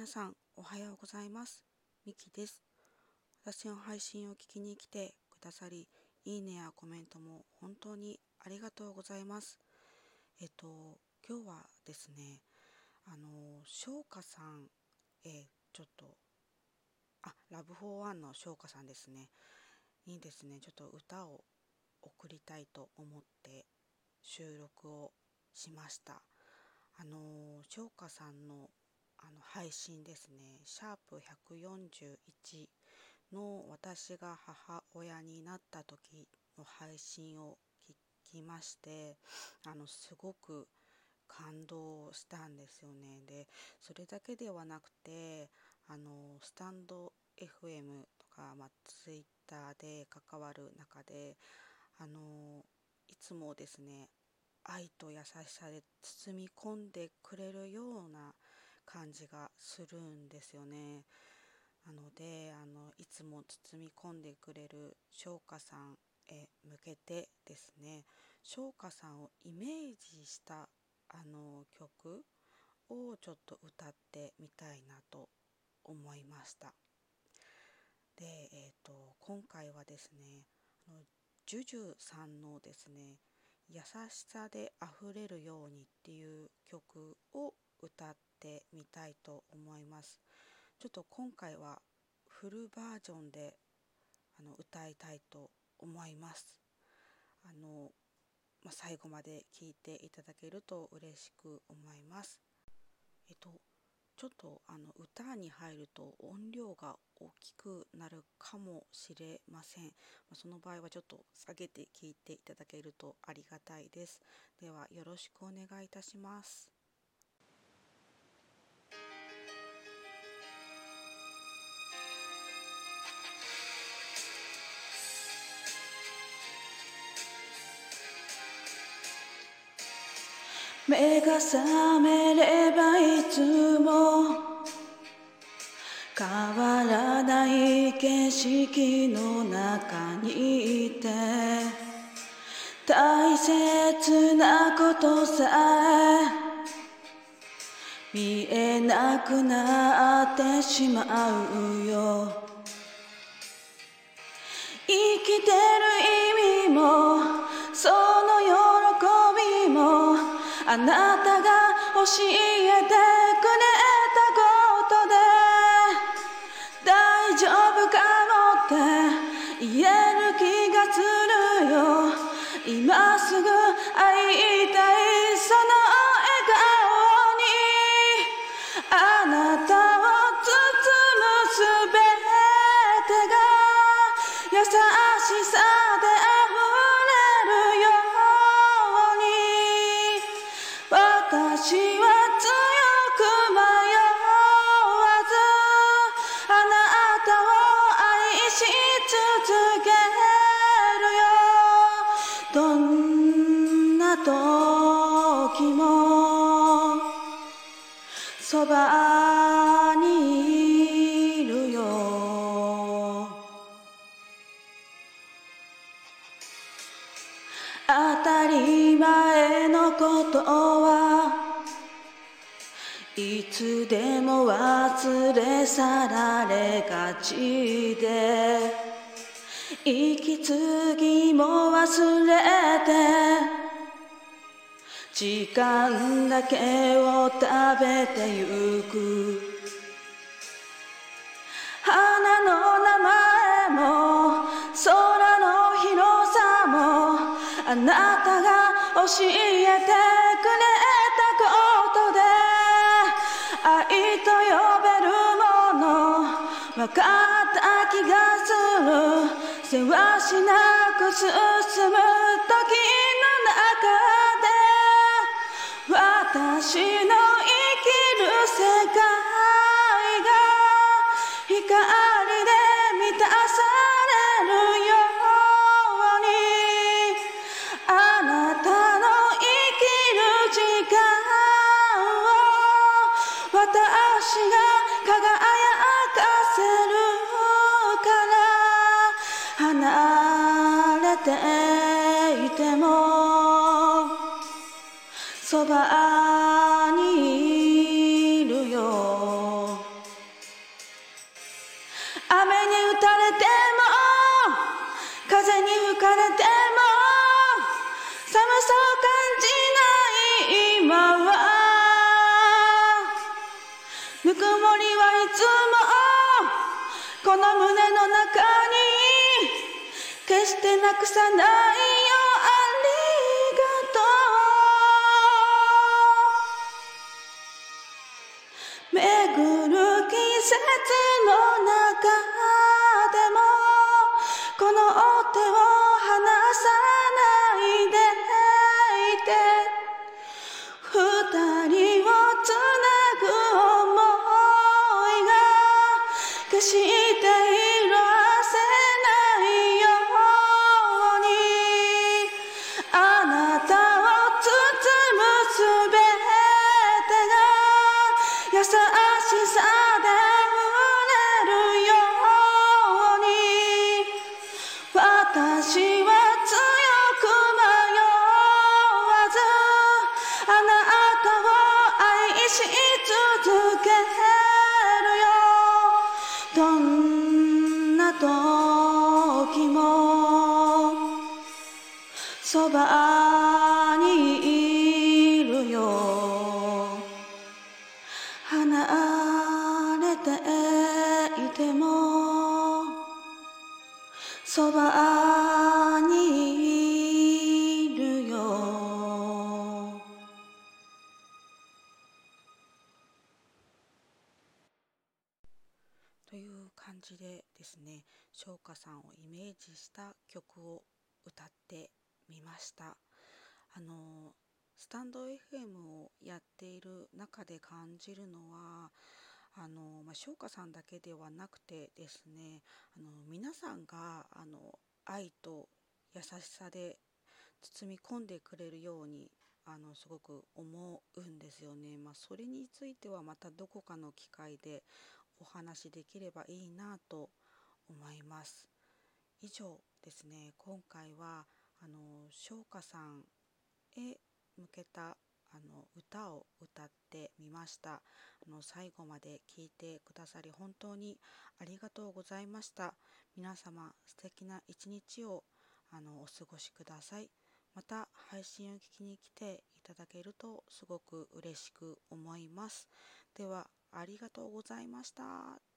皆さんおはようございます。ミキです。私の配信を聞きに来てくださりいいねやコメントも本当にありがとうございます。えっと今日はですねあの翔歌さんえちょっとあラブフォーワンの翔歌さんですね。にですねちょっと歌を送りたいと思って収録をしました。あの翔歌さんのあの配信ですね。シャープ141の私が母親になった時の配信を聞きましてあのすごく感動したんですよね。でそれだけではなくてあのスタンド FM とか、まあ、ツイッターで関わる中であのいつもですね愛と優しさで包み込んでくれるような感じがするんですよね。なのであのいつも包み込んでくれる翔歌さんへ向けてですね翔歌さんをイメージしたあの曲をちょっと歌ってみたいなと思いました。で、えーと、今回はですねあのジュジュさんのですね「優しさであふれるように」っていう曲を歌ってみたいと思います。ちょっと今回はフルバージョンであの歌いたいと思います。あの、まあ、最後まで聴いていただけると嬉しく思います。えっとちょっとあの歌に入ると音量が大きくなるかもしれません。その場合はちょっと下げて聞いていただけるとありがたいです。ではよろしくお願いいたします。目が覚めればいつも変わらない景色の中にいて大切なことさえ見えなくなってしまうよ。生きてる意味もその喜びもあなたが教えてくれたことで大丈夫かもって言える気がするよ。今すぐ会い時もそばにいるよ。当たり前のことはいつでも忘れ去られがちで。息継ぎも忘れて時間だけを食べてゆく。花の名前も空の広さもあなたが教えてくれたことで愛と呼べるもの分かった気がする。せわしなく進む。私の生きる世界が光で満たされるようにあなたの生きる時間を私が輝かせるから離れていてもそばかれても寒さを感じない今はぬくもりはいつもこの胸の中に決してなくさないよありがとう巡る季節の中手を離さない。そばにいるよ。離れていてもそばにいるよ。という感じでですね翔歌さんをイメージした曲を歌ってみましたあのスタンド FM をやっている中で感じるのはあの、まあ、翔歌さんだけではなくてですねあの皆さんがあの愛と優しさで包み込んでくれるようにあのすごく思うんですよね。まあ、それについてはまたどこかの機会でお話しできればいいなと思います。以上ですね今回はあの翔歌さんへ向けたあの歌を歌ってみました。あの最後まで聞いてくださり本当にありがとうございました。皆様素敵な一日をあのお過ごしください。また配信を聞きに来ていただけるとすごく嬉しく思います。ではありがとうございました。